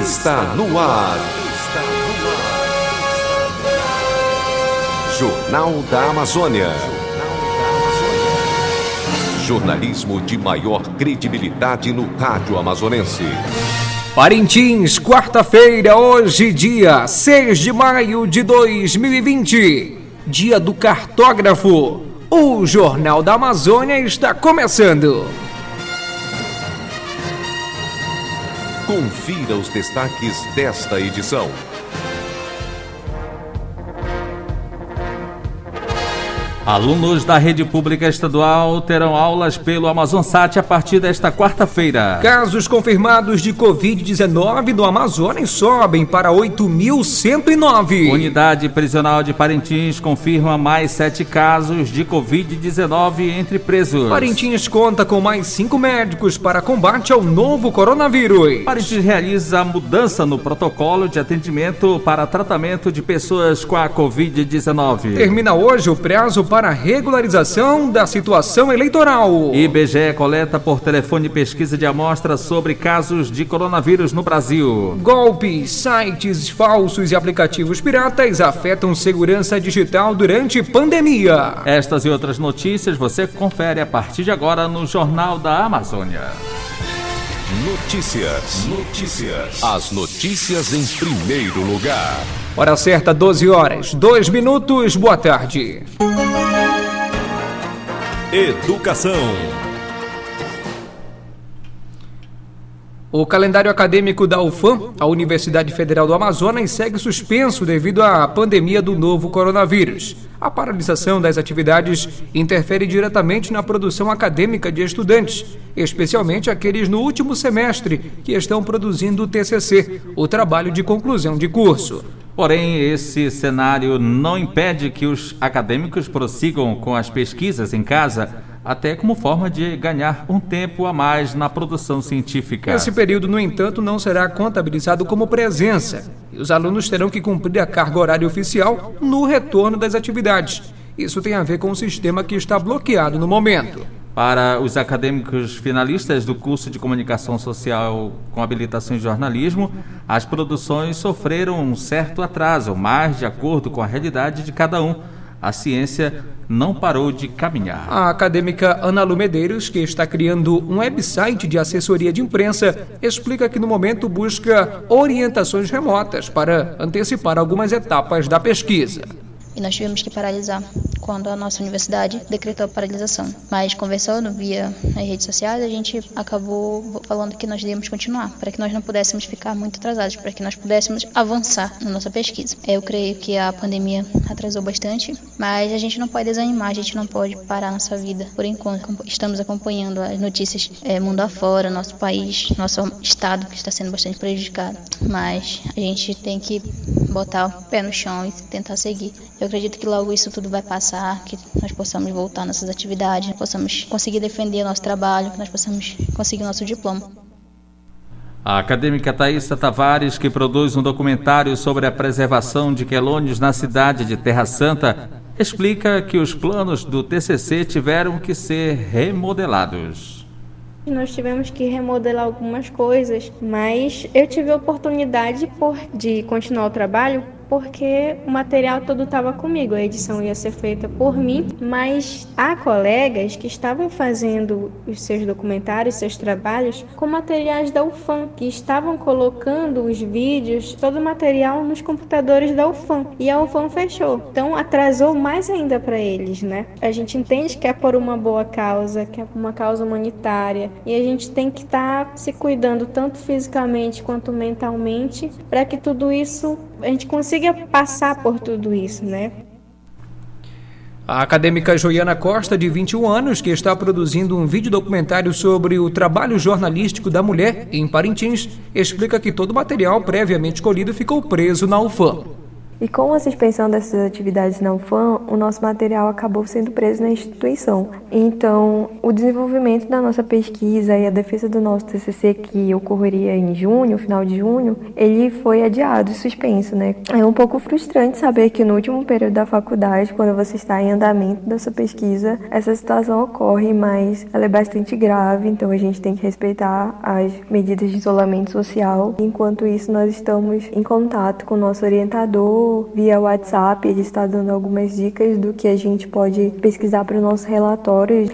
está no ar. Jornal da Amazônia. Jornalismo de maior credibilidade no rádio amazonense. Parintins, quarta-feira, hoje, dia 6 de maio de 2020, dia do cartógrafo. O Jornal da Amazônia está começando. Confira os destaques desta edição. Alunos da rede pública estadual terão aulas pelo Amazonsat a partir desta quarta-feira. Casos confirmados de Covid-19 no Amazonas sobem para 8.109. Unidade prisional de Parintins confirma mais sete casos de Covid-19 entre presos. Parintins conta com mais cinco médicos para combate ao novo coronavírus. Parintins realiza mudança no protocolo de atendimento para tratamento de pessoas com a Covid-19. Termina hoje o prazo para regularização da situação eleitoral. IBGE coleta por telefone pesquisa de amostra sobre casos de coronavírus no Brasil. Golpes, sites falsos e aplicativos piratas afetam segurança digital durante pandemia. Estas e outras notícias você confere a partir de agora no Jornal da Amazônia. Notícias. Notícias. As notícias em primeiro lugar. Hora certa, 12 horas, 2 minutos. Boa tarde. Educação. O calendário acadêmico da UFAM, a Universidade Federal do Amazonas, segue suspenso devido à pandemia do novo coronavírus. A paralisação das atividades interfere diretamente na produção acadêmica de estudantes, especialmente aqueles no último semestre que estão produzindo o TCC, o trabalho de conclusão de curso. Porém, esse cenário não impede que os acadêmicos prossigam com as pesquisas em casa, até como forma de ganhar um tempo a mais na produção científica. Esse período, no entanto, não será contabilizado como presença e os alunos terão que cumprir a carga horária oficial no retorno das atividades. Isso tem a ver com o sistema que está bloqueado no momento. Para os acadêmicos finalistas do curso de Comunicação Social com habilitação em jornalismo, as produções sofreram um certo atraso, mas de acordo com a realidade de cada um, a ciência não parou de caminhar. A acadêmica Ana Lu Medeiros, que está criando um website de assessoria de imprensa, explica que no momento busca orientações remotas para antecipar algumas etapas da pesquisa e nós tivemos que paralisar quando a nossa universidade decretou a paralisação. Mas conversando via as redes sociais, a gente acabou falando que nós devíamos continuar, para que nós não pudéssemos ficar muito atrasados, para que nós pudéssemos avançar na nossa pesquisa. Eu creio que a pandemia atrasou bastante, mas a gente não pode desanimar, a gente não pode parar nossa vida por enquanto. Estamos acompanhando as notícias é, mundo afora, nosso país, nosso estado que está sendo bastante prejudicado, mas a gente tem que botar o pé no chão e tentar seguir. Eu acredito que logo isso tudo vai passar, que nós possamos voltar nossas atividades, possamos conseguir defender o nosso trabalho, que nós possamos conseguir o nosso diploma. A acadêmica Thaisa Tavares, que produz um documentário sobre a preservação de quelônios na cidade de Terra Santa, explica que os planos do TCC tiveram que ser remodelados. Nós tivemos que remodelar algumas coisas, mas eu tive a oportunidade por, de continuar o trabalho porque o material todo estava comigo, a edição ia ser feita por mim, mas há colegas que estavam fazendo os seus documentários, seus trabalhos com materiais da UFAM, que estavam colocando os vídeos, todo o material nos computadores da UFAM, e a UFAM fechou. Então atrasou mais ainda para eles, né? A gente entende que é por uma boa causa, que é uma causa humanitária, e a gente tem que estar tá se cuidando tanto fisicamente quanto mentalmente para que tudo isso a gente consiga passar por tudo isso, né? A acadêmica Joiana Costa, de 21 anos, que está produzindo um vídeo documentário sobre o trabalho jornalístico da mulher em Parintins, explica que todo o material previamente escolhido ficou preso na UFAM. E com a suspensão dessas atividades na UFAM, o nosso material acabou sendo preso na instituição. Então, o desenvolvimento da nossa pesquisa e a defesa do nosso TCC, que ocorreria em junho, final de junho, ele foi adiado, suspenso, né? É um pouco frustrante saber que no último período da faculdade, quando você está em andamento da sua pesquisa, essa situação ocorre, mas ela é bastante grave, então a gente tem que respeitar as medidas de isolamento social. Enquanto isso, nós estamos em contato com o nosso orientador via WhatsApp, ele está dando algumas dicas do que a gente pode pesquisar para o nosso relatório.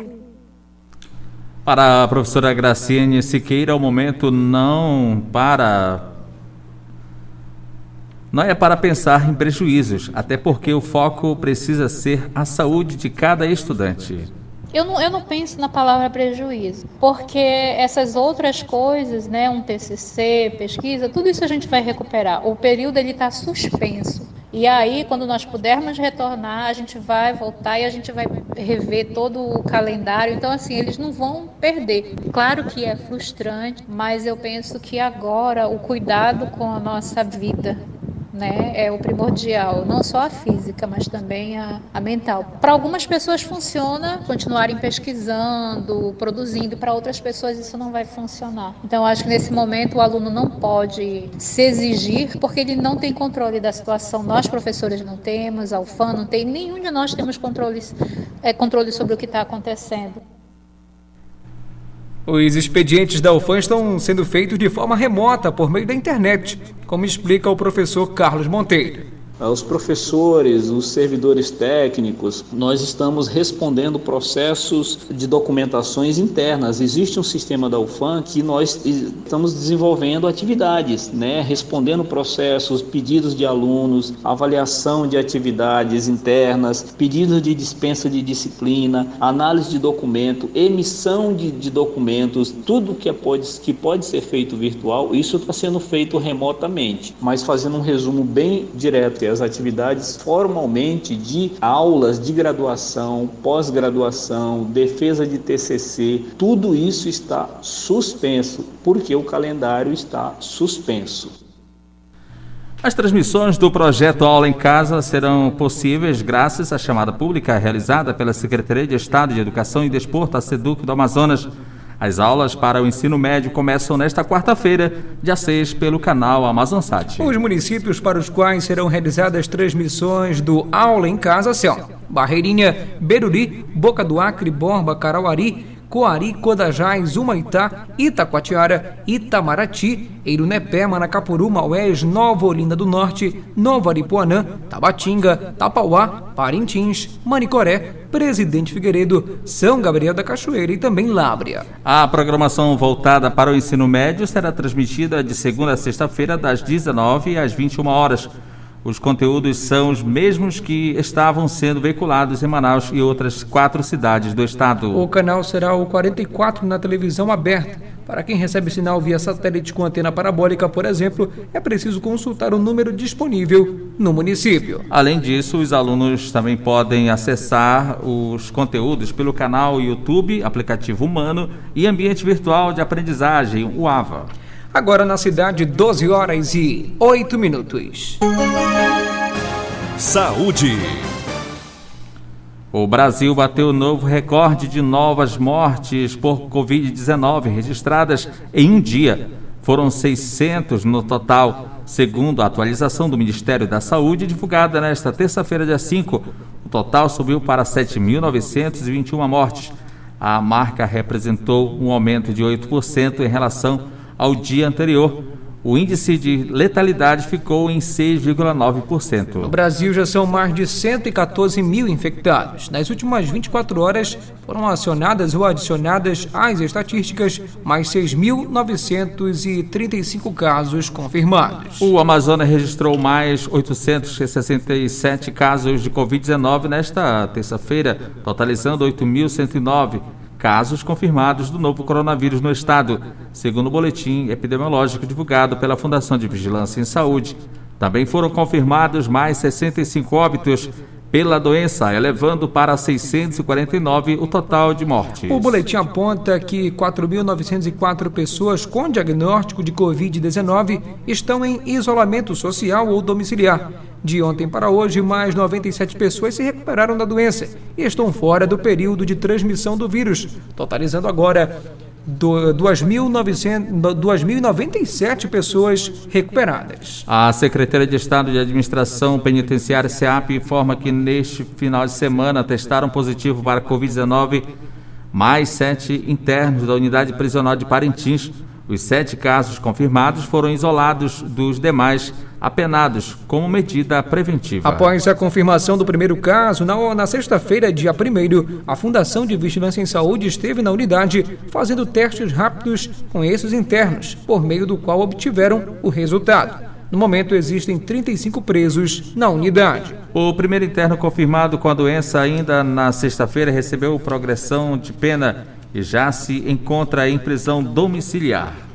Para a professora Graciane Siqueira, o momento não para não é para pensar em prejuízos, até porque o foco precisa ser a saúde de cada estudante. Eu não, eu não penso na palavra prejuízo, porque essas outras coisas, né, um TCC, pesquisa, tudo isso a gente vai recuperar. O período ele está suspenso. E aí, quando nós pudermos retornar, a gente vai voltar e a gente vai rever todo o calendário. Então, assim, eles não vão perder. Claro que é frustrante, mas eu penso que agora o cuidado com a nossa vida né, é o primordial, não só a física, mas também a, a mental. Para algumas pessoas funciona continuarem pesquisando, produzindo, para outras pessoas isso não vai funcionar. Então, acho que nesse momento o aluno não pode se exigir, porque ele não tem controle da situação. Nós, professores, não temos, a UFAM não tem, nenhum de nós temos controles, é, controle sobre o que está acontecendo. Os expedientes da UFAM estão sendo feitos de forma remota por meio da internet, como explica o professor Carlos Monteiro os professores, os servidores técnicos, nós estamos respondendo processos de documentações internas. Existe um sistema da UFAM que nós estamos desenvolvendo atividades, né? respondendo processos, pedidos de alunos, avaliação de atividades internas, pedidos de dispensa de disciplina, análise de documento, emissão de, de documentos, tudo que, é, pode, que pode ser feito virtual, isso está sendo feito remotamente. Mas fazendo um resumo bem direto as atividades formalmente de aulas de graduação, pós-graduação, defesa de TCC, tudo isso está suspenso, porque o calendário está suspenso. As transmissões do projeto Aula em Casa serão possíveis graças à chamada pública realizada pela Secretaria de Estado de Educação e Desporto, a SEDUC do Amazonas, as aulas para o ensino médio começam nesta quarta-feira, dia 6, pelo canal Amazonsat. Os municípios para os quais serão realizadas transmissões do Aula em Casa são Barreirinha, Beruri, Boca do Acre, Borba, Carauari, Coari, Codajás, Humaitá, Itacoatiara, Itamaraty, Eirunepé, Manacapuru, Maués, Nova Olinda do Norte, Nova Aripuanã, Tabatinga, Tapauá, Parintins, Manicoré, Presidente Figueiredo, São Gabriel da Cachoeira e também Lábrea. A programação voltada para o ensino médio será transmitida de segunda a sexta-feira, das 19 às 21 horas. Os conteúdos são os mesmos que estavam sendo veiculados em Manaus e outras quatro cidades do estado. O canal será o 44 na televisão aberta. Para quem recebe sinal via satélite com antena parabólica, por exemplo, é preciso consultar o número disponível no município. Além disso, os alunos também podem acessar os conteúdos pelo canal YouTube, aplicativo humano e ambiente virtual de aprendizagem, o AVA. Agora na cidade, 12 horas e 8 minutos. Saúde. O Brasil bateu novo recorde de novas mortes por Covid-19 registradas em um dia. Foram 600 no total, segundo a atualização do Ministério da Saúde divulgada nesta terça-feira, dia 5. O total subiu para 7.921 mortes. A marca representou um aumento de 8% em relação ao dia anterior. O índice de letalidade ficou em 6,9%. No Brasil já são mais de 114 mil infectados. Nas últimas 24 horas foram acionadas ou adicionadas às estatísticas mais 6.935 casos confirmados. O Amazonas registrou mais 867 casos de Covid-19 nesta terça-feira, totalizando 8.109 casos confirmados do novo coronavírus no estado, segundo o boletim epidemiológico divulgado pela Fundação de Vigilância em Saúde. Também foram confirmados mais 65 óbitos pela doença, elevando para 649 o total de mortes. O boletim aponta que 4.904 pessoas com diagnóstico de Covid-19 estão em isolamento social ou domiciliar. De ontem para hoje, mais 97 pessoas se recuperaram da doença e estão fora do período de transmissão do vírus, totalizando agora 2.097 pessoas recuperadas. A Secretaria de Estado de Administração Penitenciária, SEAP, informa que neste final de semana testaram positivo para Covid-19 mais sete internos da unidade prisional de Parintins os sete casos confirmados foram isolados dos demais apenados como medida preventiva. Após a confirmação do primeiro caso, na, na sexta-feira, dia 1 a Fundação de Vigilância em Saúde esteve na unidade fazendo testes rápidos com esses internos, por meio do qual obtiveram o resultado. No momento, existem 35 presos na unidade. O primeiro interno confirmado com a doença ainda na sexta-feira recebeu progressão de pena e já se encontra em prisão domiciliar.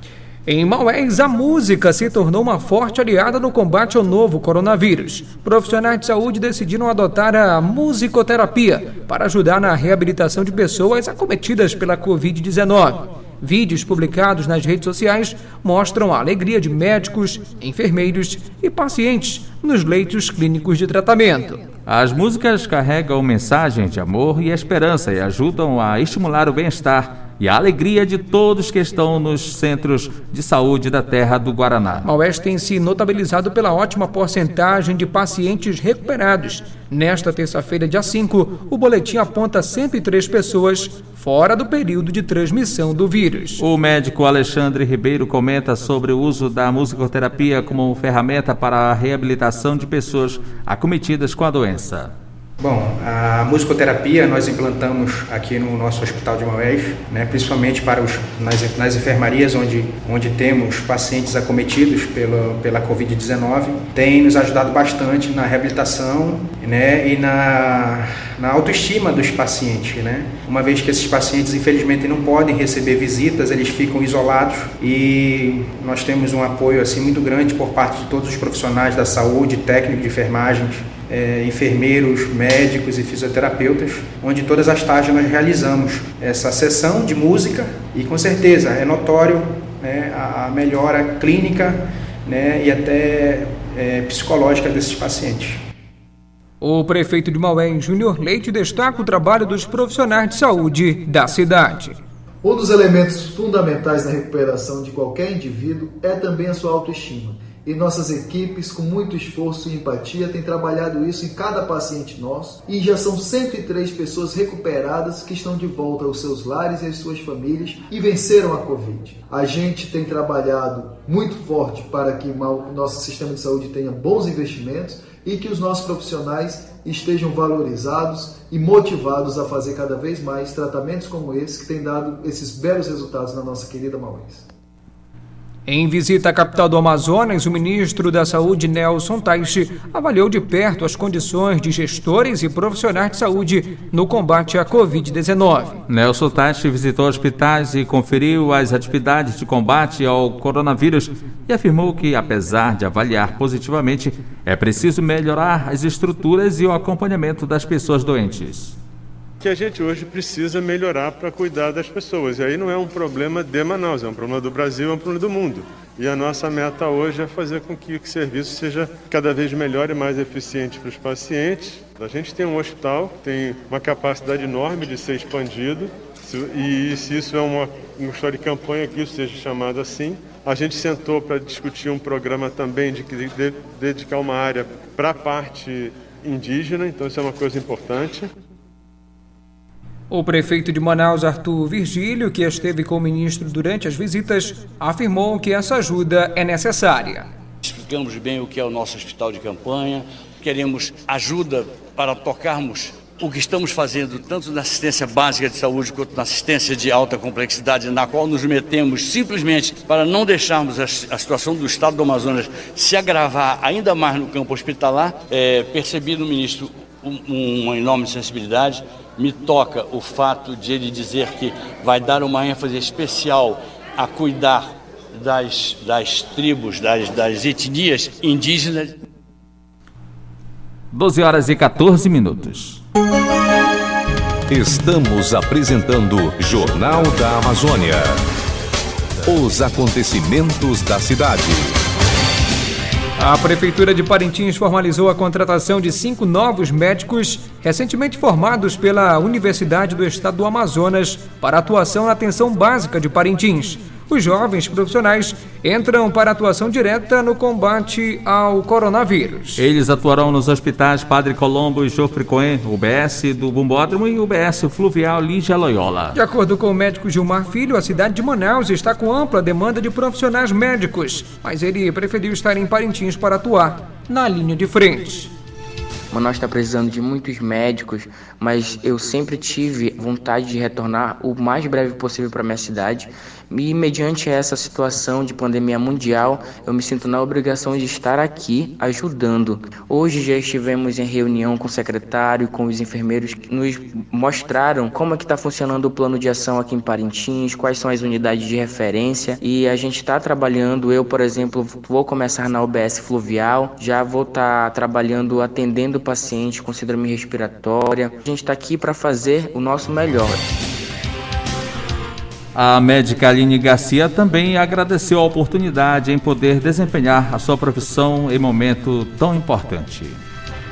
Em Maués, a música se tornou uma forte aliada no combate ao novo coronavírus. Profissionais de saúde decidiram adotar a musicoterapia para ajudar na reabilitação de pessoas acometidas pela Covid-19. Vídeos publicados nas redes sociais mostram a alegria de médicos, enfermeiros e pacientes nos leitos clínicos de tratamento. As músicas carregam mensagens de amor e esperança e ajudam a estimular o bem-estar e a alegria de todos que estão nos centros de saúde da terra do Guaraná. Maués tem se notabilizado pela ótima porcentagem de pacientes recuperados. Nesta terça-feira, dia 5, o boletim aponta 103 pessoas fora do período de transmissão do vírus. O médico Alexandre Ribeiro comenta sobre o uso da musicoterapia como ferramenta para a reabilitação de pessoas acometidas com a doença. Bom, a musicoterapia nós implantamos aqui no nosso Hospital de Maués, né, principalmente para os, nas, nas enfermarias onde, onde temos pacientes acometidos pela, pela Covid-19. Tem nos ajudado bastante na reabilitação né, e na, na autoestima dos pacientes. Né? Uma vez que esses pacientes, infelizmente, não podem receber visitas, eles ficam isolados e nós temos um apoio assim muito grande por parte de todos os profissionais da saúde, técnicos de enfermagens, é, enfermeiros, médicos e fisioterapeutas, onde todas as tardes nós realizamos essa sessão de música e com certeza é notório né, a melhora clínica né, e até é, psicológica desses pacientes. O prefeito de Maué, Júnior Leite, destaca o trabalho dos profissionais de saúde da cidade. Um dos elementos fundamentais na recuperação de qualquer indivíduo é também a sua autoestima e nossas equipes, com muito esforço e empatia, têm trabalhado isso em cada paciente nosso e já são 103 pessoas recuperadas que estão de volta aos seus lares e às suas famílias e venceram a Covid. A gente tem trabalhado muito forte para que nosso sistema de saúde tenha bons investimentos e que os nossos profissionais estejam valorizados e motivados a fazer cada vez mais tratamentos como esse que tem dado esses belos resultados na nossa querida Maués. Em visita à capital do Amazonas, o ministro da Saúde, Nelson Taixe, avaliou de perto as condições de gestores e profissionais de saúde no combate à Covid-19. Nelson Taixe visitou hospitais e conferiu as atividades de combate ao coronavírus e afirmou que, apesar de avaliar positivamente, é preciso melhorar as estruturas e o acompanhamento das pessoas doentes que a gente hoje precisa melhorar para cuidar das pessoas. E aí não é um problema de Manaus, é um problema do Brasil, é um problema do mundo. E a nossa meta hoje é fazer com que o serviço seja cada vez melhor e mais eficiente para os pacientes. A gente tem um hospital, tem uma capacidade enorme de ser expandido, e se isso é uma, uma história de campanha, que isso seja chamado assim. A gente sentou para discutir um programa também de, de, de dedicar uma área para a parte indígena, então isso é uma coisa importante. O prefeito de Manaus, Arthur Virgílio, que esteve com o ministro durante as visitas, afirmou que essa ajuda é necessária. Explicamos bem o que é o nosso hospital de campanha, queremos ajuda para tocarmos o que estamos fazendo, tanto na assistência básica de saúde quanto na assistência de alta complexidade, na qual nos metemos simplesmente para não deixarmos a, situação do estado do Amazonas se agravar ainda mais no campo hospitalar. É, percebi no ministro uma enorme sensibilidade me toca o fato de ele dizer que vai dar uma ênfase especial a cuidar das, das tribos, das, das etnias indígenas. 12 horas e 14 minutos. Estamos apresentando Jornal da Amazônia. Os acontecimentos da cidade. A Prefeitura de Parintins formalizou a contratação de cinco novos médicos recentemente formados pela Universidade do Estado do Amazonas para atuação na atenção básica de Parintins os jovens profissionais entram para atuação direta no combate ao coronavírus. Eles atuarão nos hospitais Padre Colombo e Jofre Coen, UBS do Bumbódromo e UBS Fluvial Lígia Loyola. De acordo com o médico Gilmar Filho, a cidade de Manaus está com ampla demanda de profissionais médicos, mas ele preferiu estar em Parintins para atuar na linha de frente. Manaus está precisando de muitos médicos, mas eu sempre tive vontade de retornar o mais breve possível para minha cidade. E mediante essa situação de pandemia mundial, eu me sinto na obrigação de estar aqui ajudando. Hoje já estivemos em reunião com o secretário, com os enfermeiros que nos mostraram como é que está funcionando o plano de ação aqui em Parintins, quais são as unidades de referência e a gente está trabalhando. Eu, por exemplo, vou começar na UBS Fluvial, já vou estar tá trabalhando atendendo pacientes com síndrome respiratória. A gente está aqui para fazer o nosso melhor. A médica Aline Garcia também agradeceu a oportunidade em poder desempenhar a sua profissão em momento tão importante.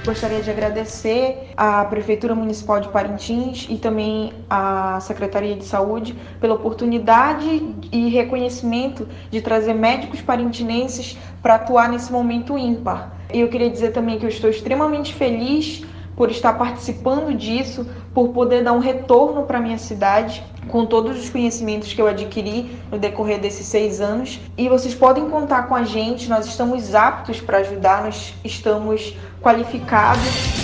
Gostaria de agradecer à Prefeitura Municipal de Parintins e também à Secretaria de Saúde pela oportunidade e reconhecimento de trazer médicos parintinenses para atuar nesse momento ímpar. E eu queria dizer também que eu estou extremamente feliz por estar participando disso, por poder dar um retorno para minha cidade com todos os conhecimentos que eu adquiri no decorrer desses seis anos. E vocês podem contar com a gente, nós estamos aptos para ajudar, nós estamos qualificados.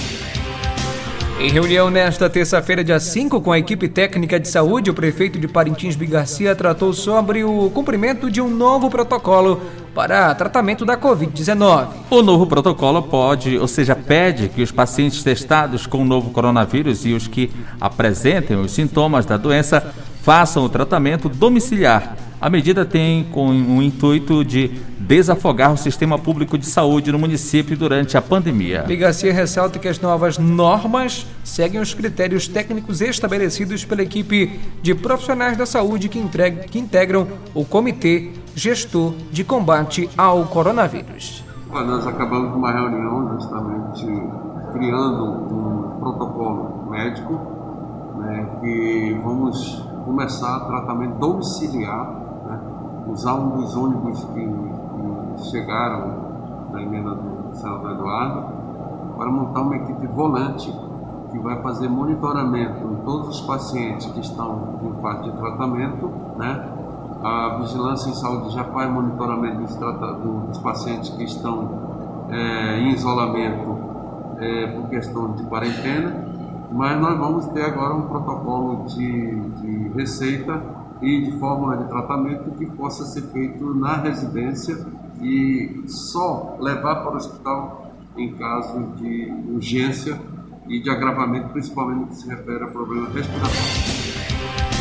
Em reunião nesta terça-feira, dia 5, com a equipe técnica de saúde, o prefeito de Parintins Bigarcia tratou sobre o cumprimento de um novo protocolo para tratamento da Covid-19. O novo protocolo pode, ou seja, pede que os pacientes testados com o novo coronavírus e os que apresentem os sintomas da doença façam o tratamento domiciliar a medida tem com o intuito de desafogar o sistema público de saúde no município durante a pandemia. Garcia ressalta que as novas normas seguem os critérios técnicos estabelecidos pela equipe de profissionais da saúde que, entrega, que integram o Comitê Gestor de Combate ao Coronavírus. Nós acabamos uma reunião justamente criando um protocolo médico né, que vamos começar tratamento domiciliar usar um dos ônibus que, que chegaram na emenda do senador Eduardo para montar uma equipe volante que vai fazer monitoramento em todos os pacientes que estão em fase de tratamento, né? A Vigilância em Saúde já faz monitoramento dos, dos pacientes que estão é, em isolamento é, por questão de quarentena, mas nós vamos ter agora um protocolo de, de receita e de fórmula de tratamento que possa ser feito na residência e só levar para o hospital em caso de urgência e de agravamento, principalmente no que se refere a problemas respiratórios.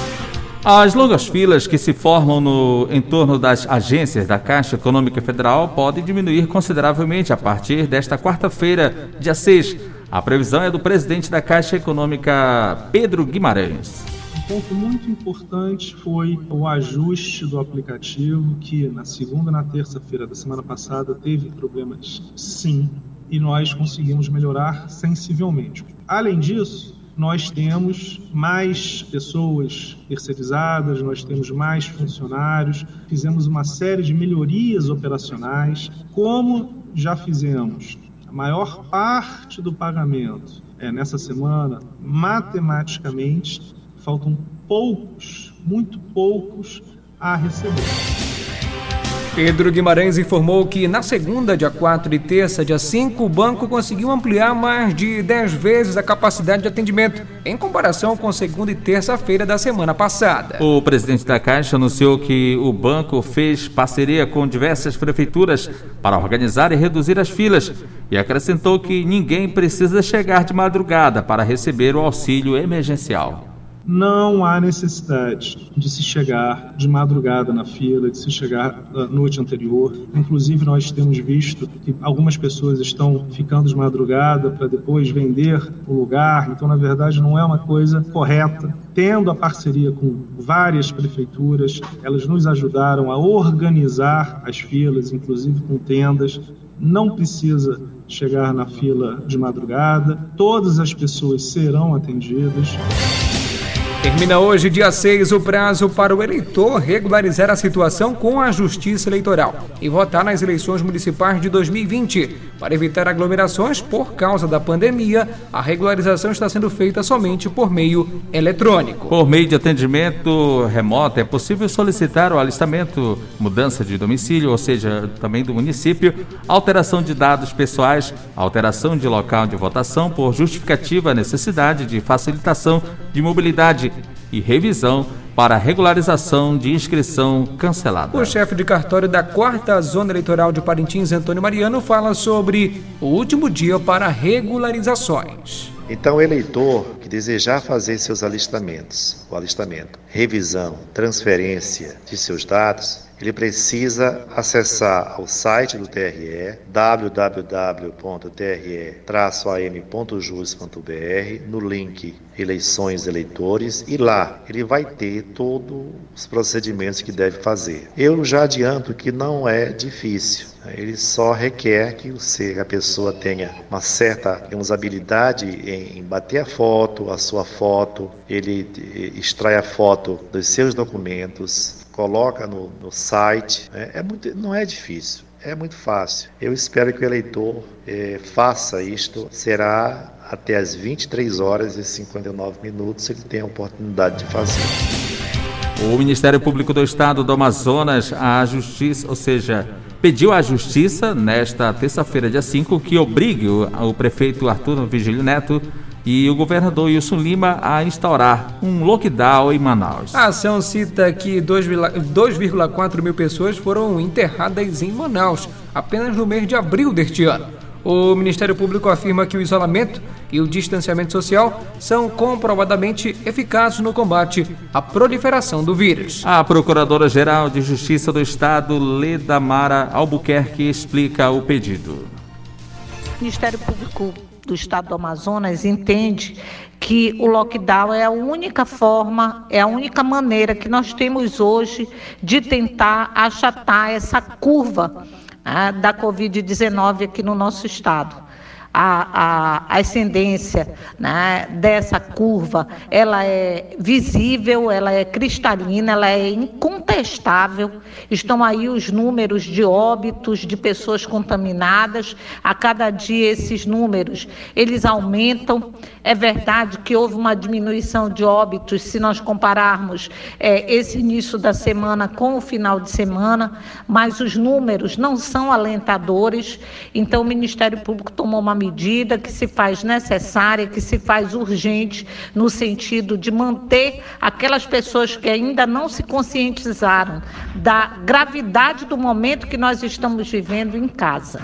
As longas filas que se formam no entorno das agências da Caixa Econômica Federal podem diminuir consideravelmente a partir desta quarta-feira, dia 6. A previsão é do presidente da Caixa Econômica, Pedro Guimarães ponto muito importante foi o ajuste do aplicativo, que na segunda e na terça-feira da semana passada teve problemas sim, e nós conseguimos melhorar sensivelmente. Além disso, nós temos mais pessoas terceirizadas, nós temos mais funcionários, fizemos uma série de melhorias operacionais, como já fizemos a maior parte do pagamento é, nessa semana, matematicamente, faltam poucos, muito poucos a receber. Pedro Guimarães informou que na segunda, dia 4 e terça, dia 5, o banco conseguiu ampliar mais de 10 vezes a capacidade de atendimento, em comparação com segunda e terça-feira da semana passada. O presidente da Caixa anunciou que o banco fez parceria com diversas prefeituras para organizar e reduzir as filas e acrescentou que ninguém precisa chegar de madrugada para receber o auxílio emergencial. Não há necessidade de se chegar de madrugada na fila, de se chegar na noite anterior. Inclusive, nós temos visto que algumas pessoas estão ficando de madrugada para depois vender o lugar. Então, na verdade, não é uma coisa correta. Tendo a parceria com várias prefeituras, elas nos ajudaram a organizar as filas, inclusive com tendas. Não precisa chegar na fila de madrugada, todas as pessoas serão atendidas. Termina hoje, dia 6, o prazo para o eleitor regularizar a situação com a Justiça Eleitoral e votar nas eleições municipais de 2020. Para evitar aglomerações por causa da pandemia, a regularização está sendo feita somente por meio eletrônico. Por meio de atendimento remoto, é possível solicitar o alistamento, mudança de domicílio, ou seja, também do município, alteração de dados pessoais, alteração de local de votação por justificativa necessidade de facilitação de mobilidade e revisão para regularização de inscrição cancelada. O chefe de cartório da quarta zona eleitoral de Parintins, Antônio Mariano, fala sobre o último dia para regularizações. Então, o eleitor que desejar fazer seus alistamentos, o alistamento, revisão, transferência de seus dados, ele precisa acessar o site do TRE, www.tre-am.jus.br, no link Eleições Eleitores, e lá ele vai ter todos os procedimentos que deve fazer. Eu já adianto que não é difícil. Ele só requer que você, a pessoa tenha uma certa digamos, habilidade em, em bater a foto, a sua foto, ele eh, extrai a foto dos seus documentos, coloca no, no site. Né? É muito, não é difícil, é muito fácil. Eu espero que o eleitor eh, faça isto. Será até as 23 horas e 59 minutos ele tem a oportunidade de fazer. O Ministério Público do Estado do Amazonas, a Justiça, ou seja, pediu à Justiça, nesta terça-feira, dia 5, que obrigue o, prefeito Arthur Vigílio Neto e o governador Wilson Lima a instaurar um lockdown em Manaus. A ação cita que 2,4 mil pessoas foram enterradas em Manaus apenas no mês de abril deste ano. O Ministério Público afirma que o isolamento e o distanciamento social são comprovadamente eficazes no combate à proliferação do vírus. A Procuradora-Geral de Justiça do Estado, Leda Mara Albuquerque, explica o pedido. O Ministério Público do Estado do Amazonas entende que o lockdown é a única forma, é a única maneira que nós temos hoje de tentar achatar essa curva ah, da Covid-19 aqui no nosso estado a, a, ascendência né, dessa curva, ela é visível, ela é cristalina, ela é incontestável. Estão aí os números de óbitos de pessoas contaminadas. A cada dia esses números eles aumentam. É verdade que houve uma diminuição de óbitos se nós compararmos é, esse início da semana com o final de semana, mas os números não são alentadores. Então o Ministério Público tomou uma medida que se faz necessária, que se faz urgente, no sentido de manter aquelas pessoas que ainda não se conscientizaram da gravidade do momento que nós estamos vivendo em casa.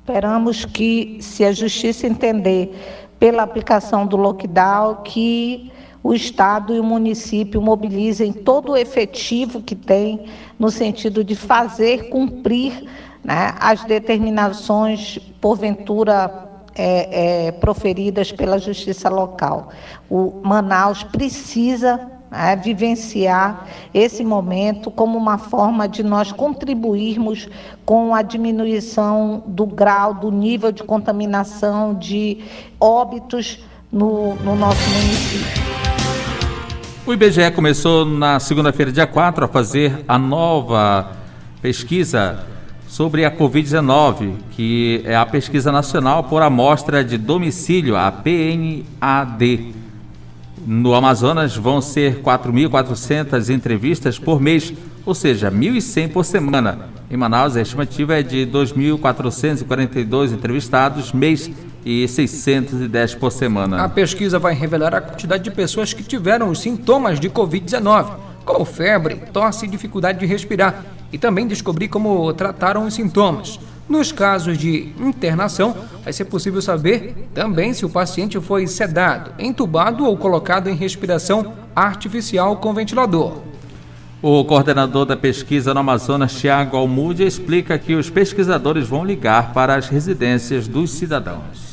Esperamos que, se a justiça entender pela aplicação do lockdown, que o Estado e o município mobilizem todo o efetivo que tem no sentido de fazer cumprir né, as determinações, porventura, é, é, proferidas pela justiça local. O Manaus precisa é, vivenciar esse momento como uma forma de nós contribuirmos com a diminuição do grau, do nível de contaminação, de óbitos no, no nosso município. O IBGE começou na segunda-feira, dia 4, a fazer a nova pesquisa sobre a Covid-19, que é a pesquisa nacional por amostra de domicílio, a PNAD. No Amazonas vão ser 4.400 entrevistas por mês, ou seja, 1.100 por semana. Em Manaus, a estimativa é de 2.442 entrevistados mês e 610 por semana. A pesquisa vai revelar a quantidade de pessoas que tiveram os sintomas de Covid-19, como febre, tosse e dificuldade de respirar e também descobrir como trataram os sintomas. Nos casos de internação, vai ser possível saber também se o paciente foi sedado, entubado ou colocado em respiração artificial com ventilador. O coordenador da pesquisa no Amazonas, Tiago Almude, explica que os pesquisadores vão ligar para as residências dos cidadãos.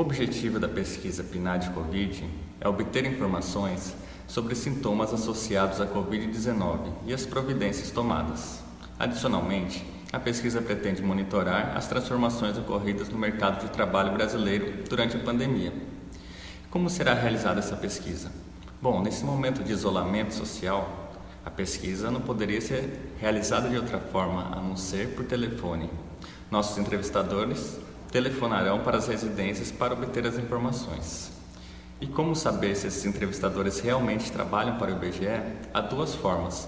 O objetivo da pesquisa PNAD-Covid é obter informações sobre sintomas associados à Covid-19 e as providências tomadas. Adicionalmente, a pesquisa pretende monitorar as transformações ocorridas no mercado de trabalho brasileiro durante a pandemia. Como será realizada essa pesquisa? Bom, nesse momento de isolamento social, a pesquisa não poderia ser realizada de outra forma a não ser por telefone. Nossos entrevistadores telefonarão para as residências para obter as informações. E como saber se esses entrevistadores realmente trabalham para o IBGE? Há duas formas.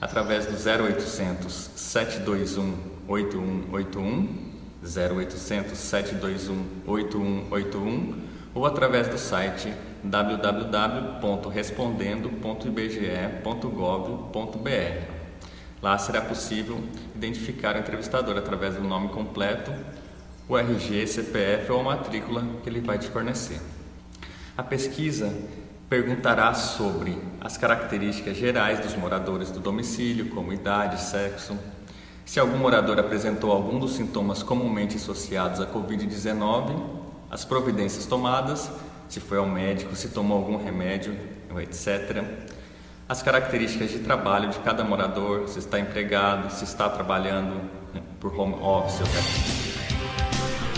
Através do 0800 721 8181, 0800 721 8181 ou através do site www.respondendo.ibge.gov.br. Lá será possível identificar o entrevistador através do nome completo, o RG, CPF ou a matrícula que ele vai te fornecer. A pesquisa perguntará sobre as características gerais dos moradores do domicílio, como idade, sexo, se algum morador apresentou algum dos sintomas comumente associados à Covid-19 as providências tomadas, se foi ao médico, se tomou algum remédio, etc. As características de trabalho de cada morador, se está empregado, se está trabalhando né, por home office, etc.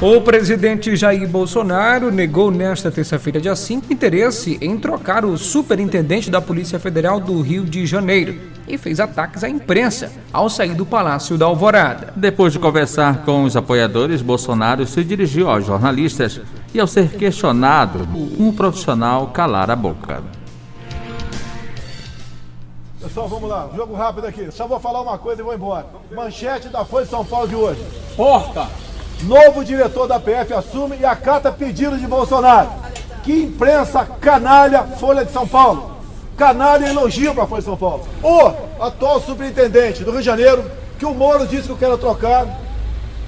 O presidente Jair Bolsonaro negou nesta terça-feira, dia 5, interesse em trocar o superintendente da Polícia Federal do Rio de Janeiro e fez ataques à imprensa ao sair do Palácio da Alvorada. Depois de conversar com os apoiadores, Bolsonaro se dirigiu aos jornalistas e, ao ser questionado, um profissional calar a boca. Pessoal, vamos lá, jogo rápido aqui. Só vou falar uma coisa e vou embora. Manchete da Folha de São Paulo de hoje. Porta! Novo diretor da PF assume e acata pedido de Bolsonaro. Que imprensa canalha Folha de São Paulo. Canalha elogio para a Folha de São Paulo. O atual superintendente do Rio de Janeiro, que o Moro disse que eu quero trocar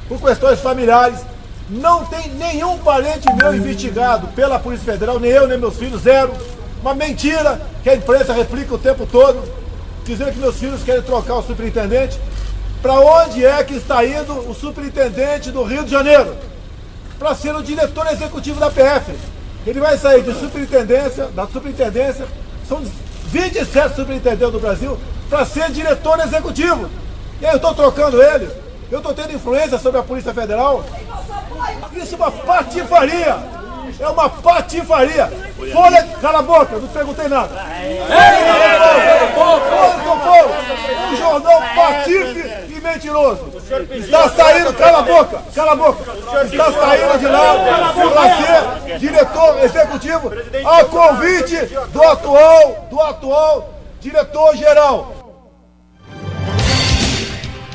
por questões familiares, não tem nenhum parente meu investigado pela Polícia Federal, nem eu, nem meus filhos, zero. Uma mentira que a imprensa replica o tempo todo, dizendo que meus filhos querem trocar o superintendente. Para onde é que está indo o superintendente do Rio de Janeiro? Para ser o diretor executivo da PF. Ele vai sair de superintendência, da superintendência, são 27 superintendentes do Brasil, para ser diretor executivo. E aí eu estou trocando ele, eu estou tendo influência sobre a Polícia Federal. Isso é uma patifaria! É uma patifaria. Folha, cala a boca, não perguntei nada. Folha São Paulo, um jornal patife e mentiroso. Está saindo, cala a boca, cala a boca. Está saindo de lá para ser diretor executivo a convite do atual, do atual diretor-geral.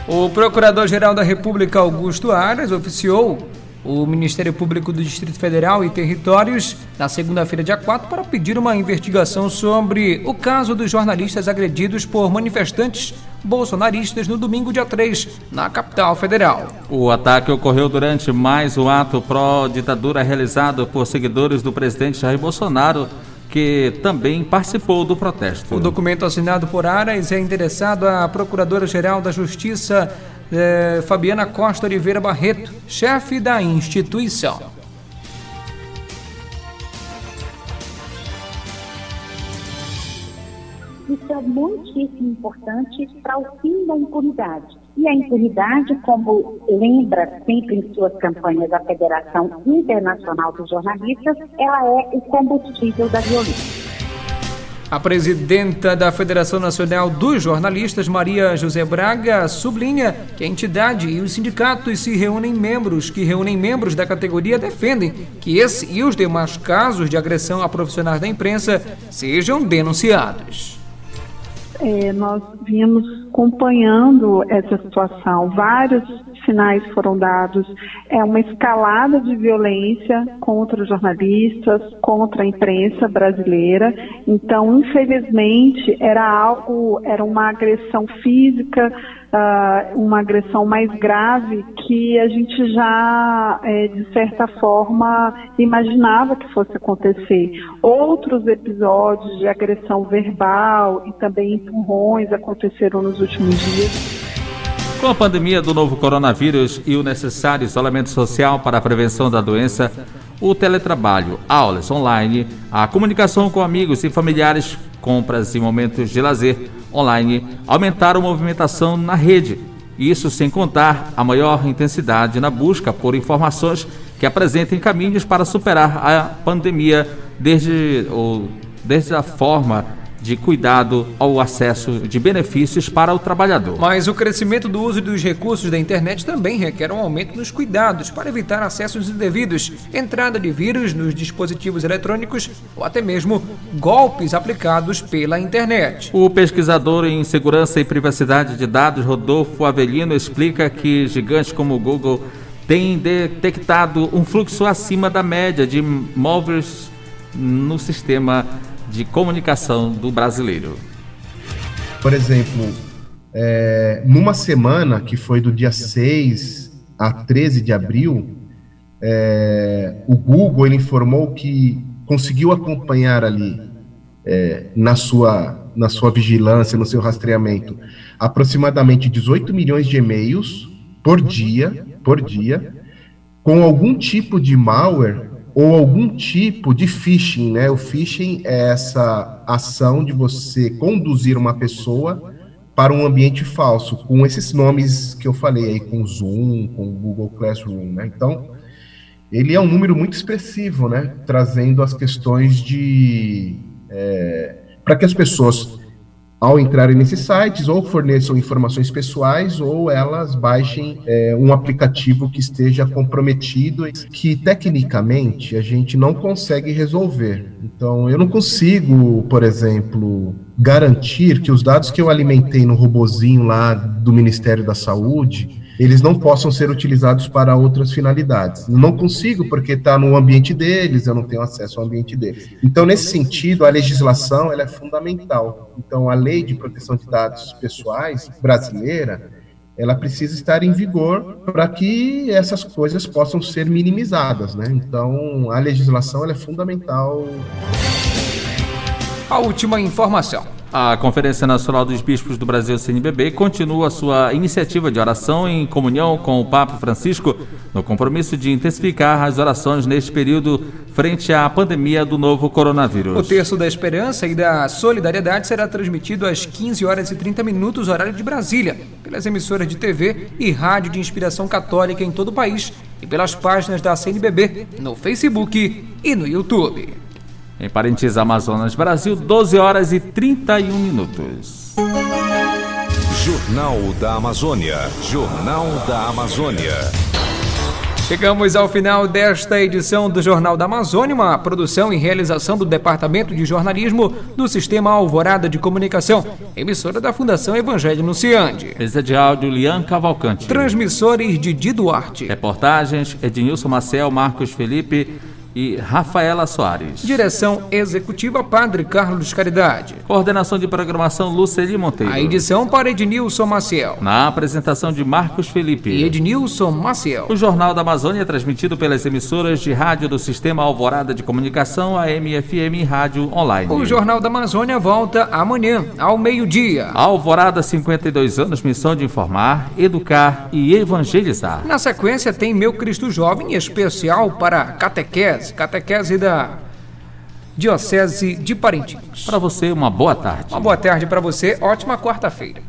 O Procurador-Geral da República, Augusto Aras, oficiou o Ministério Público do Distrito Federal e Territórios na segunda-feira, dia 4, para pedir uma investigação sobre o caso dos jornalistas agredidos por manifestantes bolsonaristas no domingo, dia 3, na capital federal. O ataque ocorreu durante mais um ato pró-ditadura realizado por seguidores do presidente Jair Bolsonaro que também participou do protesto. O documento assinado por Aras é endereçado à Procuradora-Geral da Justiça é, Fabiana Costa Oliveira Barreto, chefe da instituição. Isso é muitíssimo importante para o fim da impunidade. E a impunidade, como lembra sempre em suas campanhas a Federação Internacional dos Jornalistas, ela é o combustível da violência. A presidenta da Federação Nacional dos Jornalistas, Maria José Braga, sublinha que a entidade e os sindicatos se reúnem membros, que reúnem membros da categoria defendem que esse e os demais casos de agressão a profissionais da imprensa sejam denunciados. É, nós vimos acompanhando essa situação, vários sinais foram dados. É uma escalada de violência contra jornalistas, contra a imprensa brasileira. Então, infelizmente, era algo, era uma agressão física, uh, uma agressão mais grave que a gente já, é, de certa forma, imaginava que fosse acontecer. Outros episódios de agressão verbal e também empurrões aconteceram nos últimos dias. Com a pandemia do novo coronavírus e o necessário isolamento social para a prevenção da doença, o teletrabalho, aulas online, a comunicação com amigos e familiares, compras e momentos de lazer online aumentaram a movimentação na rede. Isso sem contar a maior intensidade na busca por informações que apresentem caminhos para superar a pandemia desde, ou, desde a forma de cuidado ao acesso de benefícios para o trabalhador. Mas o crescimento do uso dos recursos da internet também requer um aumento nos cuidados para evitar acessos indevidos, entrada de vírus nos dispositivos eletrônicos ou até mesmo golpes aplicados pela internet. O pesquisador em segurança e privacidade de dados Rodolfo Avelino explica que gigantes como o Google têm detectado um fluxo acima da média de móveis no sistema de comunicação do brasileiro. Por exemplo, é, numa semana que foi do dia 6 a 13 de abril, é, o Google ele informou que conseguiu acompanhar ali é, na, sua, na sua vigilância, no seu rastreamento, aproximadamente 18 milhões de e-mails por dia, por dia, com algum tipo de malware ou algum tipo de phishing, né? O phishing é essa ação de você conduzir uma pessoa para um ambiente falso, com esses nomes que eu falei aí, com Zoom, com Google Classroom, né? Então, ele é um número muito expressivo, né? Trazendo as questões de... É, para que as pessoas ao entrarem nesses sites, ou forneçam informações pessoais, ou elas baixem é, um aplicativo que esteja comprometido, que tecnicamente a gente não consegue resolver. Então, eu não consigo, por exemplo, garantir que os dados que eu alimentei no robozinho lá do Ministério da Saúde eles não possam ser utilizados para outras finalidades. Não consigo porque está no ambiente deles, eu não tenho acesso ao ambiente deles. Então, nesse sentido, a legislação ela é fundamental. Então, a lei de proteção de dados pessoais brasileira, ela precisa estar em vigor para que essas coisas possam ser minimizadas, né? Então, a legislação ela é fundamental. A última informação. A Conferência Nacional dos Bispos do Brasil, CNBB, continua sua iniciativa de oração em comunhão com o Papa Francisco, no compromisso de intensificar as orações neste período frente à pandemia do novo coronavírus. O Terço da Esperança e da Solidariedade será transmitido às 15 horas e 30 minutos, horário de Brasília, pelas emissoras de TV e rádio de inspiração católica em todo o país e pelas páginas da CNBB no Facebook e no YouTube. Em Parintins, Amazonas, Brasil, 12 horas e 31 minutos. Jornal da Amazônia. Jornal da Amazônia. Chegamos ao final desta edição do Jornal da Amazônia, uma produção e realização do Departamento de Jornalismo do Sistema Alvorada de Comunicação, emissora da Fundação Evangelho Anunciante. Mesa de áudio Lian Cavalcante. Transmissores Didi Duarte. Reportagens Ednilson Maciel, Marcos Felipe e Rafaela Soares. Direção Executiva Padre Carlos Caridade. Coordenação de Programação Luceli Monteiro. A edição para Ednilson Maciel. Na apresentação de Marcos Felipe. E Ednilson Maciel. O Jornal da Amazônia é transmitido pelas emissoras de rádio do Sistema Alvorada de Comunicação, a MFM Rádio Online. O Jornal da Amazônia volta amanhã, ao meio-dia. Alvorada, 52 anos, missão de informar, educar e evangelizar. Na sequência tem Meu Cristo Jovem, especial para catequese catequese, catequese da Diocese de Parintins. Para você, uma boa tarde. Uma boa tarde para você, ótima quarta-feira.